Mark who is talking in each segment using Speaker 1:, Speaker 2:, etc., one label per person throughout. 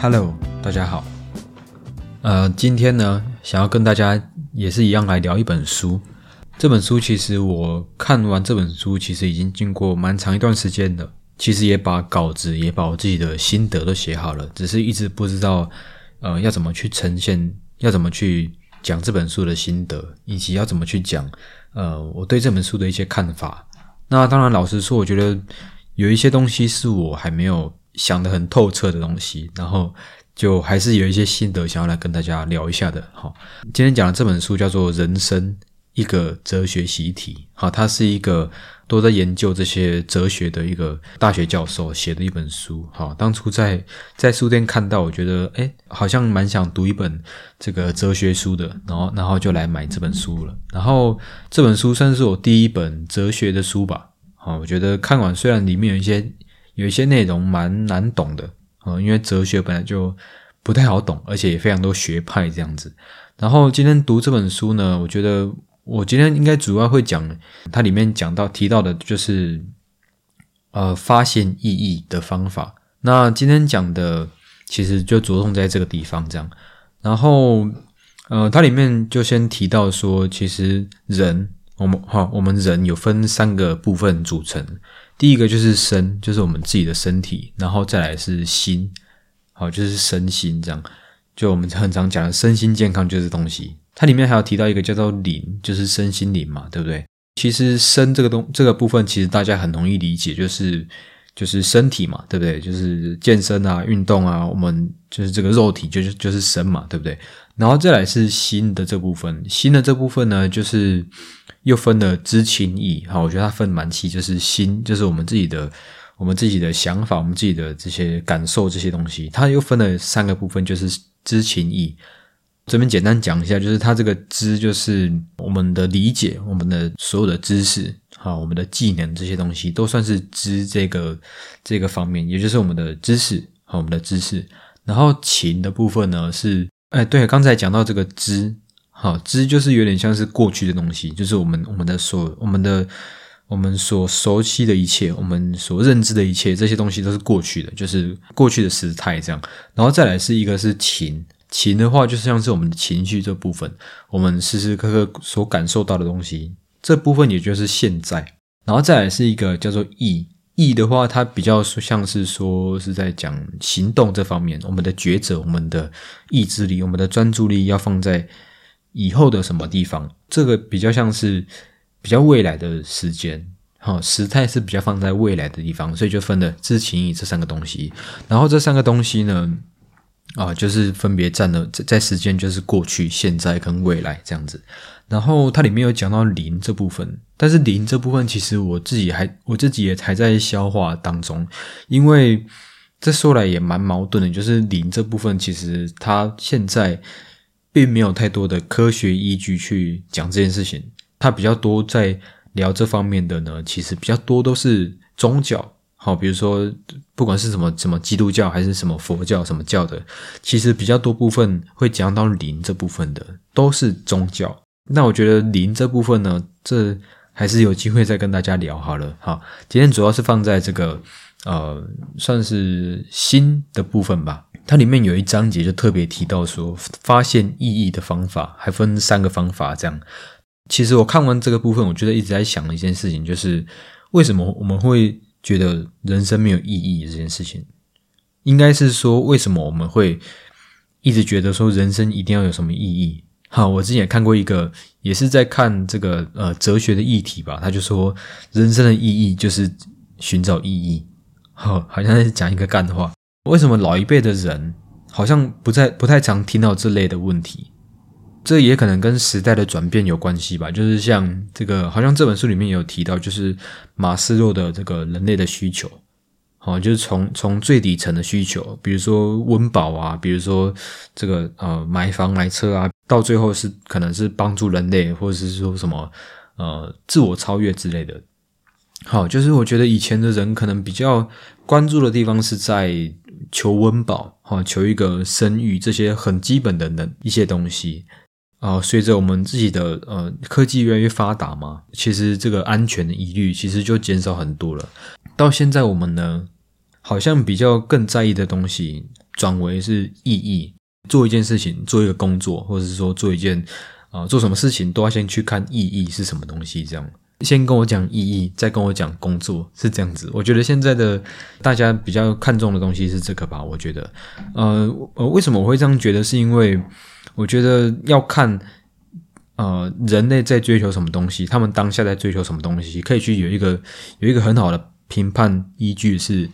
Speaker 1: Hello，大家好。呃，今天呢，想要跟大家也是一样来聊一本书。这本书其实我看完这本书，其实已经经过蛮长一段时间的。其实也把稿子，也把我自己的心得都写好了，只是一直不知道，呃，要怎么去呈现，要怎么去讲这本书的心得，以及要怎么去讲，呃，我对这本书的一些看法。那当然，老实说，我觉得有一些东西是我还没有想得很透彻的东西，然后就还是有一些心得想要来跟大家聊一下的。好，今天讲的这本书叫做《人生一个哲学习题》，好，它是一个。都在研究这些哲学的一个大学教授写的一本书，好，当初在在书店看到，我觉得哎，好像蛮想读一本这个哲学书的，然后然后就来买这本书了。然后这本书算是我第一本哲学的书吧，好，我觉得看完虽然里面有一些有一些内容蛮难懂的，啊，因为哲学本来就不太好懂，而且也非常多学派这样子。然后今天读这本书呢，我觉得。我今天应该主要会讲，它里面讲到提到的就是，呃，发现意义的方法。那今天讲的其实就着重在这个地方这样。然后，呃，它里面就先提到说，其实人，我们哈，我们人有分三个部分组成。第一个就是身，就是我们自己的身体，然后再来是心，好，就是身心这样。就我们很常讲的身心健康就是东西。它里面还有提到一个叫做灵，就是身心灵嘛，对不对？其实身这个东这个部分，其实大家很容易理解，就是就是身体嘛，对不对？就是健身啊、运动啊，我们就是这个肉体就是就是身嘛，对不对？然后再来是心的这部分，心的这部分呢，就是又分了知情意。好，我觉得它分蛮细，就是心就是我们自己的我们自己的想法，我们自己的这些感受这些东西，它又分了三个部分，就是知情意。这边简单讲一下，就是它这个知，就是我们的理解，我们的所有的知识，好，我们的技能这些东西，都算是知这个这个方面，也就是我们的知识，好，我们的知识。然后情的部分呢，是，哎，对，刚才讲到这个知，好，知就是有点像是过去的东西，就是我们我们的所我们的我们所熟悉的一切，我们所认知的一切，这些东西都是过去的，就是过去的时态这样。然后再来是一个是情。情的话，就是像是我们的情绪这部分，我们时时刻刻所感受到的东西，这部分也就是现在。然后再来是一个叫做意，意的话，它比较像是说是在讲行动这方面，我们的抉择，我们的意志力，我们的专注力要放在以后的什么地方，这个比较像是比较未来的时间，哈，时态是比较放在未来的地方，所以就分了知情意这三个东西。然后这三个东西呢？啊，就是分别占了在时间，就是过去、现在跟未来这样子。然后它里面有讲到灵这部分，但是灵这部分其实我自己还我自己也还在消化当中，因为这说来也蛮矛盾的，就是灵这部分其实它现在并没有太多的科学依据去讲这件事情，它比较多在聊这方面的呢，其实比较多都是宗教。好，比如说，不管是什么什么基督教还是什么佛教什么教的，其实比较多部分会讲到灵这部分的，都是宗教。那我觉得零这部分呢，这还是有机会再跟大家聊好了。好，今天主要是放在这个呃，算是心的部分吧。它里面有一章节就特别提到说，发现意义的方法还分三个方法。这样，其实我看完这个部分，我觉得一直在想一件事情，就是为什么我们会。觉得人生没有意义这件事情，应该是说为什么我们会一直觉得说人生一定要有什么意义？好，我之前也看过一个，也是在看这个呃哲学的议题吧，他就说人生的意义就是寻找意义。好，好像在讲一个干话。为什么老一辈的人好像不再不太常听到这类的问题？这也可能跟时代的转变有关系吧，就是像这个，好像这本书里面有提到，就是马斯洛的这个人类的需求，好，就是从从最底层的需求，比如说温饱啊，比如说这个呃买房买车啊，到最后是可能是帮助人类，或者是说什么呃自我超越之类的。好，就是我觉得以前的人可能比较关注的地方是在求温饱，哈，求一个生育这些很基本的能一些东西。啊，随着我们自己的呃科技越来越发达嘛，其实这个安全的疑虑其实就减少很多了。到现在我们呢，好像比较更在意的东西，转为是意义。做一件事情，做一个工作，或者是说做一件啊做什么事情，都要先去看意义是什么东西。这样，先跟我讲意义，再跟我讲工作，是这样子。我觉得现在的大家比较看重的东西是这个吧。我觉得，呃呃，为什么我会这样觉得？是因为我觉得要看呃人类在追求什么东西，他们当下在追求什么东西，可以去有一个有一个很好的评判依据是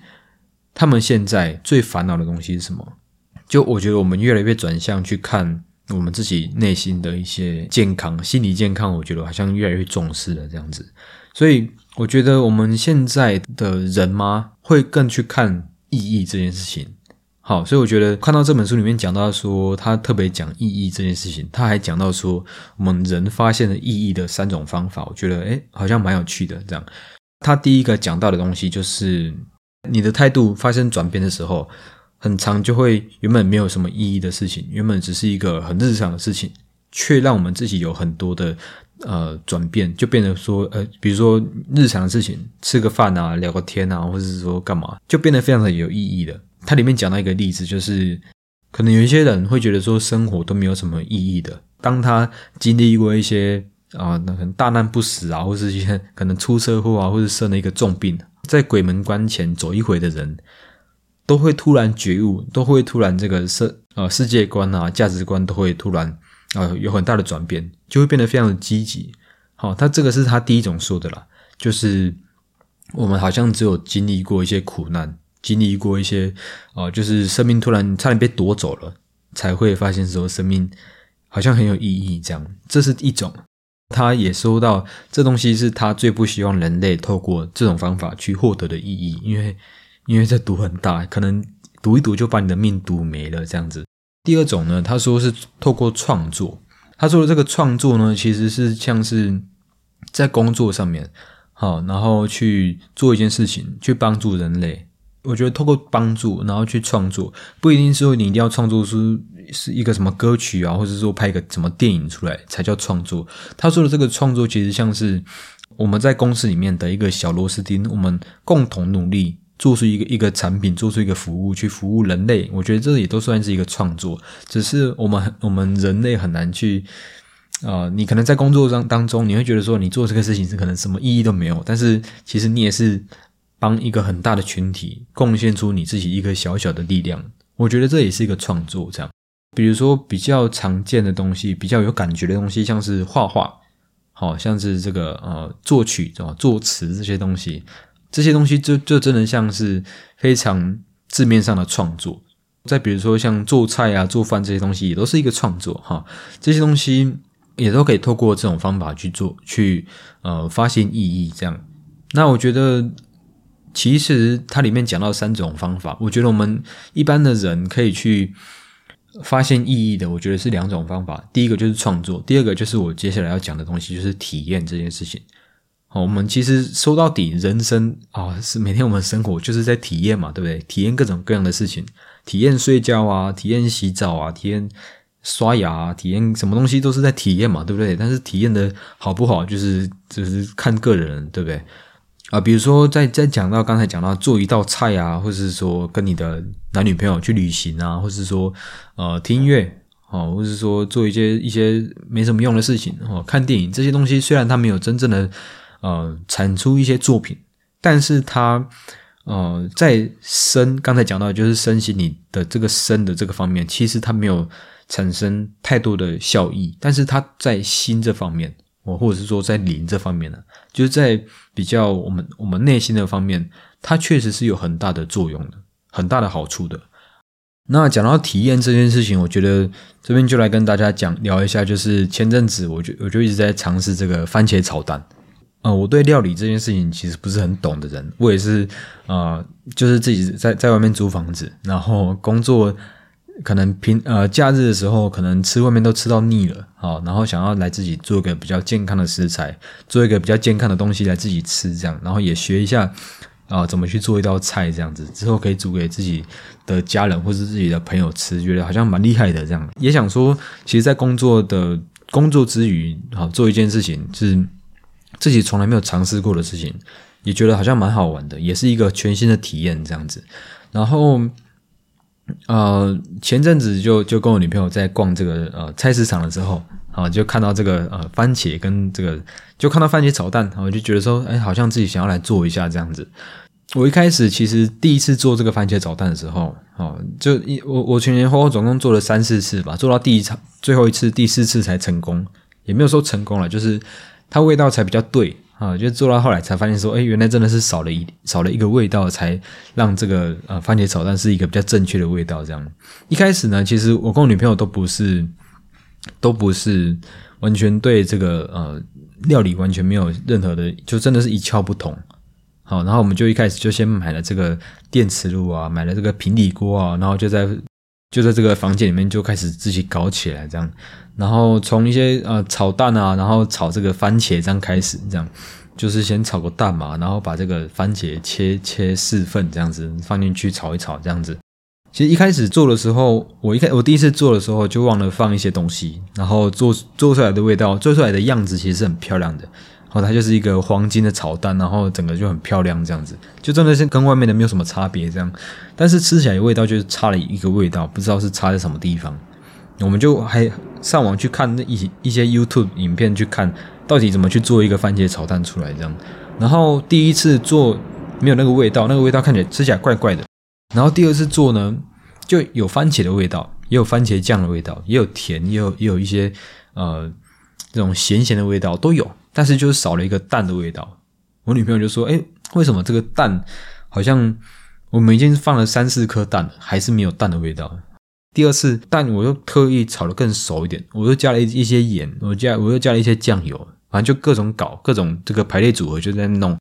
Speaker 1: 他们现在最烦恼的东西是什么。就我觉得，我们越来越转向去看我们自己内心的一些健康、心理健康。我觉得好像越来越重视了这样子。所以，我觉得我们现在的人吗，会更去看意义这件事情。好，所以我觉得看到这本书里面讲到说，他特别讲意义这件事情，他还讲到说，我们人发现了意义的三种方法。我觉得，诶，好像蛮有趣的。这样，他第一个讲到的东西就是，你的态度发生转变的时候。很长就会原本没有什么意义的事情，原本只是一个很日常的事情，却让我们自己有很多的呃转变，就变得说呃，比如说日常的事情，吃个饭啊，聊个天啊，或者是说干嘛，就变得非常的有意义的。它里面讲到一个例子，就是可能有一些人会觉得说生活都没有什么意义的，当他经历过一些啊，那很大难不死啊，或是一些 可能出车祸啊，或者生了一个重病，在鬼门关前走一回的人。都会突然觉悟，都会突然这个世呃世界观啊价值观都会突然啊有很大的转变，就会变得非常的积极。好，他这个是他第一种说的啦，就是我们好像只有经历过一些苦难，经历过一些啊，就是生命突然差点被夺走了，才会发现说生命好像很有意义。这样，这是一种。他也说到，这东西是他最不希望人类透过这种方法去获得的意义，因为。因为这赌很大，可能赌一赌就把你的命赌没了这样子。第二种呢，他说是透过创作，他说的这个创作呢，其实是像是在工作上面，好，然后去做一件事情，去帮助人类。我觉得透过帮助，然后去创作，不一定是说你一定要创作出是一个什么歌曲啊，或者说拍一个什么电影出来才叫创作。他说的这个创作，其实像是我们在公司里面的一个小螺丝钉，我们共同努力。做出一个一个产品，做出一个服务去服务人类，我觉得这也都算是一个创作。只是我们我们人类很难去啊，你可能在工作当当中，你会觉得说你做这个事情是可能什么意义都没有，但是其实你也是帮一个很大的群体贡献出你自己一个小小的力量。我觉得这也是一个创作。这样，比如说比较常见的东西，比较有感觉的东西，像是画画，好像是这个呃作曲啊作词这些东西。这些东西就就真的像是非常字面上的创作。再比如说像做菜啊、做饭这些东西，也都是一个创作哈。这些东西也都可以透过这种方法去做，去呃发现意义。这样，那我觉得其实它里面讲到三种方法，我觉得我们一般的人可以去发现意义的，我觉得是两种方法。第一个就是创作，第二个就是我接下来要讲的东西，就是体验这件事情。我们其实说到底，人生啊，是每天我们生活就是在体验嘛，对不对？体验各种各样的事情，体验睡觉啊，体验洗澡啊，体验刷牙，啊，体验什么东西都是在体验嘛，对不对？但是体验的好不好，就是就是看个人，对不对？啊，比如说在在讲到刚才讲到做一道菜啊，或者是说跟你的男女朋友去旅行啊，或是说呃听音乐哦，或是说做一些一些没什么用的事情哦，看电影这些东西，虽然它没有真正的。呃，产出一些作品，但是它呃，在身刚才讲到，就是身心你的这个身的这个方面，其实它没有产生太多的效益，但是它在心这方面，我或者是说在灵这方面呢，就是在比较我们我们内心的方面，它确实是有很大的作用的，很大的好处的。那讲到体验这件事情，我觉得这边就来跟大家讲聊一下，就是前阵子我就我就一直在尝试这个番茄炒蛋。呃，我对料理这件事情其实不是很懂的人，我也是，呃，就是自己在在外面租房子，然后工作，可能平呃假日的时候，可能吃外面都吃到腻了，好，然后想要来自己做一个比较健康的食材，做一个比较健康的东西来自己吃，这样，然后也学一下啊怎么去做一道菜，这样子之后可以煮给自己的家人或是自己的朋友吃，觉得好像蛮厉害的，这样，也想说，其实，在工作的工作之余，好做一件事情是。自己从来没有尝试过的事情，也觉得好像蛮好玩的，也是一个全新的体验这样子。然后呃，前阵子就就跟我女朋友在逛这个呃菜市场的时候，啊，就看到这个呃番茄跟这个，就看到番茄炒蛋，我就觉得说，哎，好像自己想要来做一下这样子。我一开始其实第一次做这个番茄炒蛋的时候，哦，就一我我前前后后总共做了三四次吧，做到第一场最后一次第四次才成功，也没有说成功了，就是它味道才比较对。啊，就做到后来才发现说，哎，原来真的是少了一少了一个味道，才让这个呃番茄炒蛋是一个比较正确的味道。这样，一开始呢，其实我跟我女朋友都不是都不是完全对这个呃料理完全没有任何的，就真的是一窍不通。好，然后我们就一开始就先买了这个电磁炉啊，买了这个平底锅啊，然后就在就在这个房间里面就开始自己搞起来这样。然后从一些呃炒蛋啊，然后炒这个番茄这样开始，这样就是先炒个蛋嘛，然后把这个番茄切切四份这样子放进去炒一炒这样子。其实一开始做的时候，我一开我第一次做的时候就忘了放一些东西，然后做做出来的味道，做出来的样子其实是很漂亮的。哦，它就是一个黄金的炒蛋，然后整个就很漂亮这样子，就真的是跟外面的没有什么差别这样。但是吃起来味道就是差了一个味道，不知道是差在什么地方。我们就还上网去看那一一些 YouTube 影片，去看到底怎么去做一个番茄炒蛋出来这样。然后第一次做没有那个味道，那个味道看起来吃起来怪怪的。然后第二次做呢，就有番茄的味道，也有番茄酱的味道，也有甜，也有也有一些呃这种咸咸的味道都有，但是就是少了一个蛋的味道。我女朋友就说：“哎，为什么这个蛋好像我们已经放了三四颗蛋了，还是没有蛋的味道？”第二次蛋我又特意炒的更熟一点，我又加了一一些盐，我加我又加了一些酱油，反正就各种搞各种这个排列组合就在弄，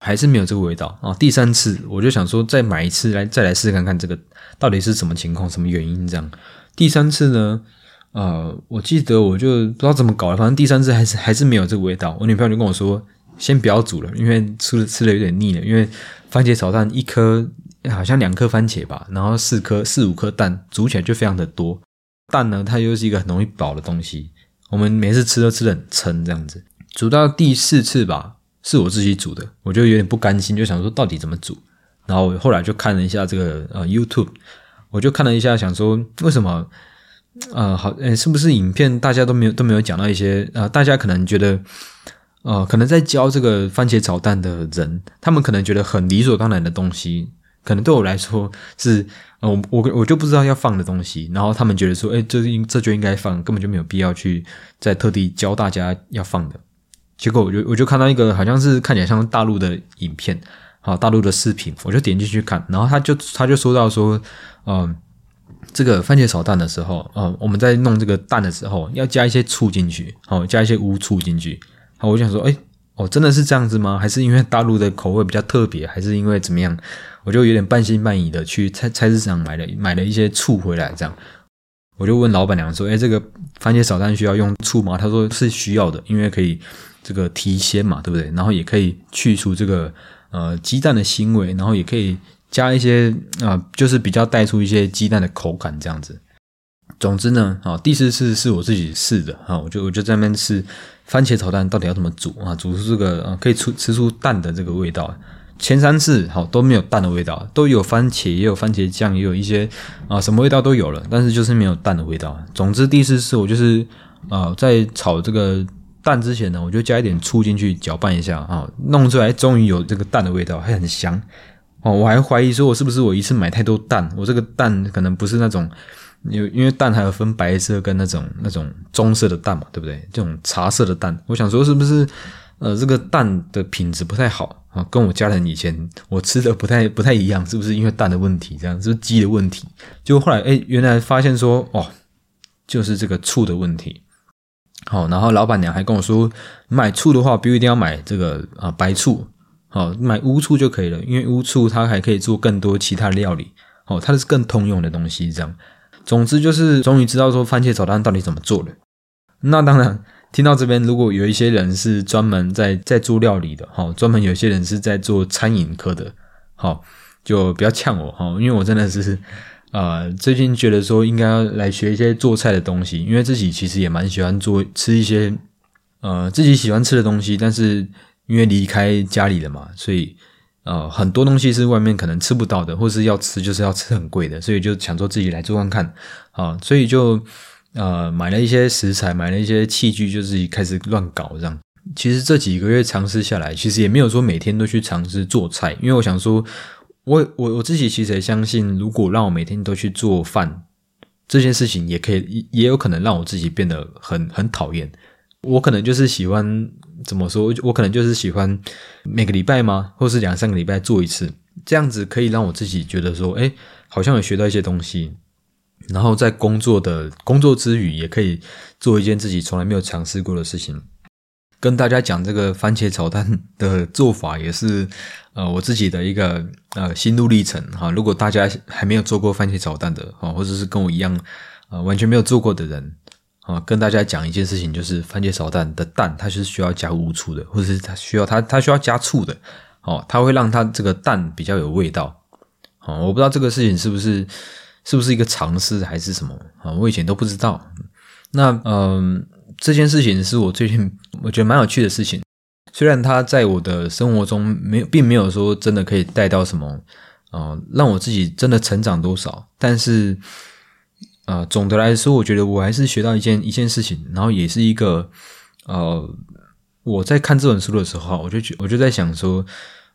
Speaker 1: 还是没有这个味道啊。第三次我就想说再买一次来再来试试看看这个到底是什么情况什么原因这样。第三次呢，呃，我记得我就不知道怎么搞了，反正第三次还是还是没有这个味道。我女朋友就跟我说，先不要煮了，因为吃了吃的有点腻了，因为番茄炒蛋一颗。好像两颗番茄吧，然后四颗四五颗蛋，煮起来就非常的多。蛋呢，它又是一个很容易饱的东西，我们每次吃都吃的很撑，这样子。煮到第四次吧，是我自己煮的，我就有点不甘心，就想说到底怎么煮。然后后来就看了一下这个呃 YouTube，我就看了一下，想说为什么呃好，诶是不是影片大家都没有都没有讲到一些呃，大家可能觉得呃，可能在教这个番茄炒蛋的人，他们可能觉得很理所当然的东西。可能对我来说是，呃，我我我就不知道要放的东西，然后他们觉得说，哎，这应这就应该放，根本就没有必要去再特地教大家要放的。结果我就我就看到一个好像是看起来像大陆的影片，好，大陆的视频，我就点进去看，然后他就他就说到说，嗯，这个番茄炒蛋的时候，呃，我们在弄这个蛋的时候要加一些醋进去，好，加一些乌醋进去，好，我想说，哎，哦，真的是这样子吗？还是因为大陆的口味比较特别，还是因为怎么样？我就有点半信半疑的去菜菜市场买了买了一些醋回来，这样我就问老板娘说：“哎，这个番茄炒蛋需要用醋吗？”她说是需要的，因为可以这个提鲜嘛，对不对？然后也可以去除这个呃鸡蛋的腥味，然后也可以加一些啊，就是比较带出一些鸡蛋的口感这样子。总之呢，啊，第四次是我自己试的啊，我就我就在那边试番茄炒蛋到底要怎么煮啊，煮出这个啊可以出吃出蛋的这个味道。前三次好都没有蛋的味道，都有番茄，也有番茄酱，也有一些啊什么味道都有了，但是就是没有蛋的味道。总之第四次我就是啊在炒这个蛋之前呢，我就加一点醋进去搅拌一下啊，弄出来终于有这个蛋的味道，还很香哦。我还怀疑说我是不是我一次买太多蛋，我这个蛋可能不是那种，因因为蛋还有分白色跟那种那种棕色的蛋嘛，对不对？这种茶色的蛋，我想说是不是？呃，这个蛋的品质不太好啊，跟我家人以前我吃的不太不太一样，是不是因为蛋的问题？这样是不是鸡的问题？就后来哎，原来发现说哦，就是这个醋的问题。好，然后老板娘还跟我说，买醋的话不一定要买这个啊白醋，好买乌醋就可以了，因为乌醋它还可以做更多其他料理，哦，它是更通用的东西。这样，总之就是终于知道说番茄炒蛋到底怎么做了。那当然。听到这边，如果有一些人是专门在在做料理的，哈，专门有些人是在做餐饮科的，好，就不要呛我，哈，因为我真的是，呃，最近觉得说应该要来学一些做菜的东西，因为自己其实也蛮喜欢做吃一些，呃，自己喜欢吃的东西，但是因为离开家里了嘛，所以呃，很多东西是外面可能吃不到的，或是要吃就是要吃很贵的，所以就想说自己来做看看啊，所以就呃买了一些食材，买了一些器具，就自己开始乱搞这样。其实这几个月尝试下来，其实也没有说每天都去尝试做菜，因为我想说，我我我自己其实也相信，如果让我每天都去做饭这件事情，也可以也有可能让我自己变得很很讨厌。我可能就是喜欢怎么说？我可能就是喜欢每个礼拜吗？或是两三个礼拜做一次，这样子可以让我自己觉得说，哎，好像有学到一些东西。然后在工作的工作之余，也可以做一件自己从来没有尝试过的事情。跟大家讲这个番茄炒蛋的做法，也是呃我自己的一个呃心路历程哈。如果大家还没有做过番茄炒蛋的哈，或者是跟我一样呃完全没有做过的人。啊，跟大家讲一件事情，就是番茄炒蛋的蛋，它是需要加乌醋的，或者是它需要它它需要加醋的，哦，它会让它这个蛋比较有味道。哦，我不知道这个事情是不是是不是一个常识还是什么啊？我以前都不知道。那嗯，这件事情是我最近我觉得蛮有趣的事情，虽然它在我的生活中没有，并没有说真的可以带到什么啊，让我自己真的成长多少，但是。啊，总的来说，我觉得我还是学到一件一件事情，然后也是一个呃，我在看这本书的时候，我就觉我就在想说，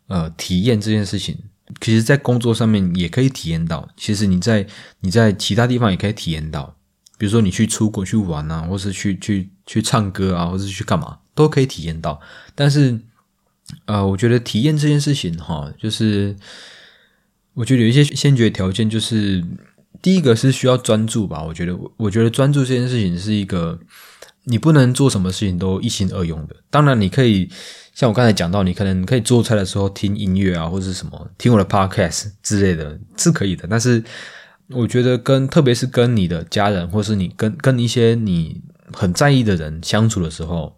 Speaker 1: 呃，体验这件事情，其实，在工作上面也可以体验到，其实你在你在其他地方也可以体验到，比如说你去出国去玩啊，或是去去去唱歌啊，或是去干嘛，都可以体验到。但是，呃，我觉得体验这件事情哈，就是我觉得有一些先决条件，就是。第一个是需要专注吧，我觉得，我觉得专注这件事情是一个，你不能做什么事情都一心二用的。当然，你可以像我刚才讲到，你可能可以做菜的时候听音乐啊，或者是什么听我的 podcast 之类的，是可以的。但是，我觉得跟特别是跟你的家人，或是你跟跟一些你很在意的人相处的时候，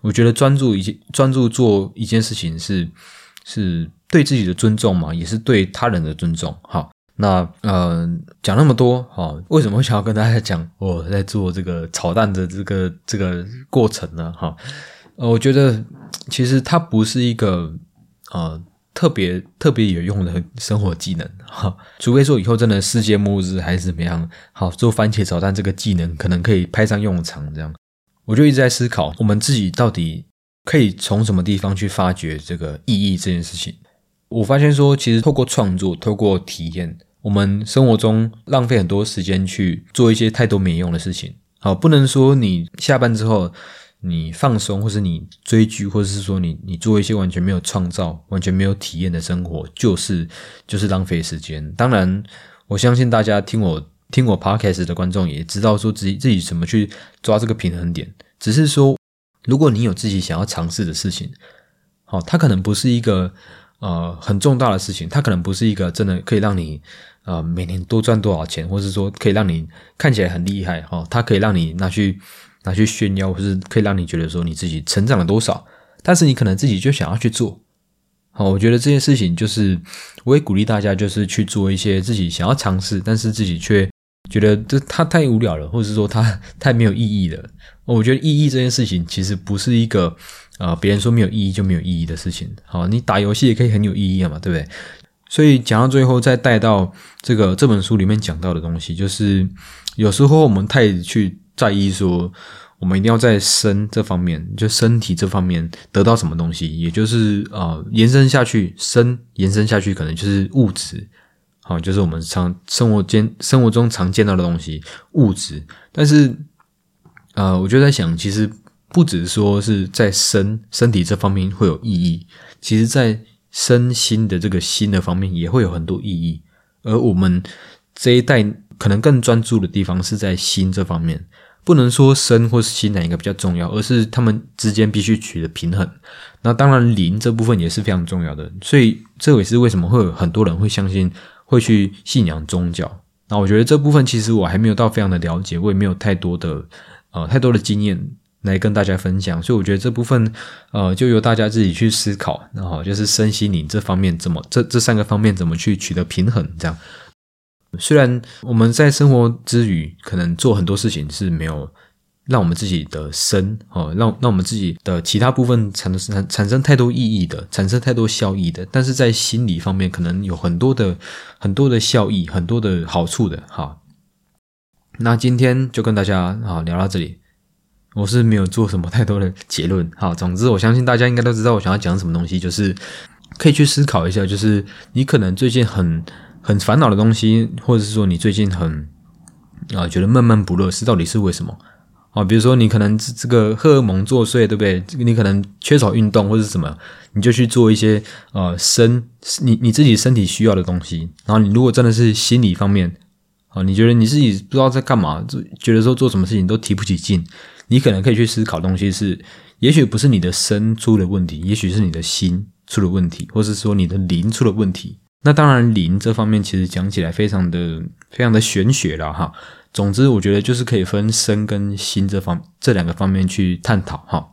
Speaker 1: 我觉得专注一件专注做一件事情是是对自己的尊重嘛，也是对他人的尊重。好。那呃，讲那么多哈，为什么想要跟大家讲我在做这个炒蛋的这个这个过程呢？哈，呃，我觉得其实它不是一个呃特别特别有用的生活技能哈，除非说以后真的世界末日还是怎么样，好做番茄炒蛋这个技能可能可以派上用场。这样，我就一直在思考，我们自己到底可以从什么地方去发掘这个意义这件事情。我发现说，其实透过创作，透过体验，我们生活中浪费很多时间去做一些太多没用的事情。好，不能说你下班之后你放松，或是你追剧，或者是说你你做一些完全没有创造、完全没有体验的生活，就是就是浪费时间。当然，我相信大家听我听我 podcast 的观众也知道说自己自己怎么去抓这个平衡点。只是说，如果你有自己想要尝试的事情，好，它可能不是一个。呃，很重大的事情，它可能不是一个真的可以让你呃每年多赚多少钱，或是说可以让你看起来很厉害哈，它可以让你拿去拿去炫耀，或是可以让你觉得说你自己成长了多少。但是你可能自己就想要去做，好，我觉得这件事情就是，我也鼓励大家就是去做一些自己想要尝试，但是自己却觉得这他太无聊了，或者是说他太没有意义了。我觉得意义这件事情其实不是一个。啊，别人说没有意义就没有意义的事情，好，你打游戏也可以很有意义嘛，对不对？所以讲到最后，再带到这个这本书里面讲到的东西，就是有时候我们太去在意说，我们一定要在身这方面，就身体这方面得到什么东西，也就是啊，延伸下去，身延伸下去，可能就是物质，好，就是我们常生活间生活中常见到的东西，物质。但是，呃，我就在想，其实。不只是说是在身身体这方面会有意义，其实在身心的这个心的方面也会有很多意义。而我们这一代可能更专注的地方是在心这方面，不能说身或是心哪一个比较重要，而是他们之间必须取得平衡。那当然灵这部分也是非常重要的，所以这也是为什么会有很多人会相信会去信仰宗教。那我觉得这部分其实我还没有到非常的了解，我也没有太多的呃太多的经验。来跟大家分享，所以我觉得这部分，呃，就由大家自己去思考，然后就是身心灵这方面怎么这这三个方面怎么去取得平衡。这样，虽然我们在生活之余可能做很多事情是没有让我们自己的身哦，让让我们自己的其他部分产生产生太多意义的，产生太多效益的，但是在心理方面可能有很多的很多的效益，很多的好处的哈。那今天就跟大家啊聊到这里，我是没有做什么太多的结论哈。总之，我相信大家应该都知道我想要讲什么东西，就是可以去思考一下，就是你可能最近很很烦恼的东西，或者是说你最近很啊觉得闷闷不乐，是到底是为什么？啊，比如说你可能这个荷尔蒙作祟，对不对？你可能缺少运动或者什么，你就去做一些呃身你你自己身体需要的东西。然后你如果真的是心理方面啊，你觉得你自己不知道在干嘛，就觉得说做什么事情都提不起劲，你可能可以去思考东西是，也许不是你的身出了问题，也许是你的心出了问题，或是说你的灵出了问题。那当然灵这方面其实讲起来非常的非常的玄学了哈。总之，我觉得就是可以分身跟心这方这两个方面去探讨哈。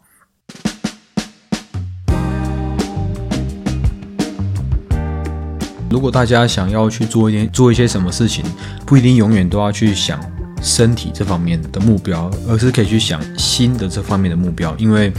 Speaker 1: 如果大家想要去做一点做一些什么事情，不一定永远都要去想身体这方面的目标，而是可以去想心的这方面的目标。因为，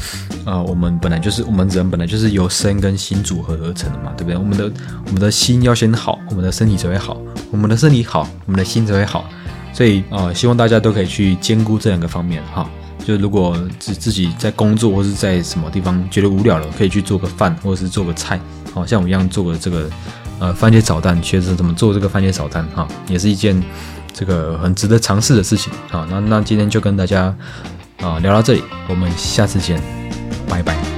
Speaker 1: 呃，我们本来就是我们人本来就是由身跟心组合而成的嘛，对不对？我们的我们的心要先好，我们的身体才会好；我们的身体好，我们的心才会好。所以啊，希望大家都可以去兼顾这两个方面哈。就如果自自己在工作或是在什么地方觉得无聊了，可以去做个饭或者是做个菜，好像我一样做个这个呃番茄炒蛋，学着怎么做这个番茄炒蛋哈，也是一件这个很值得尝试的事情啊。那那今天就跟大家啊聊到这里，我们下次见，拜拜。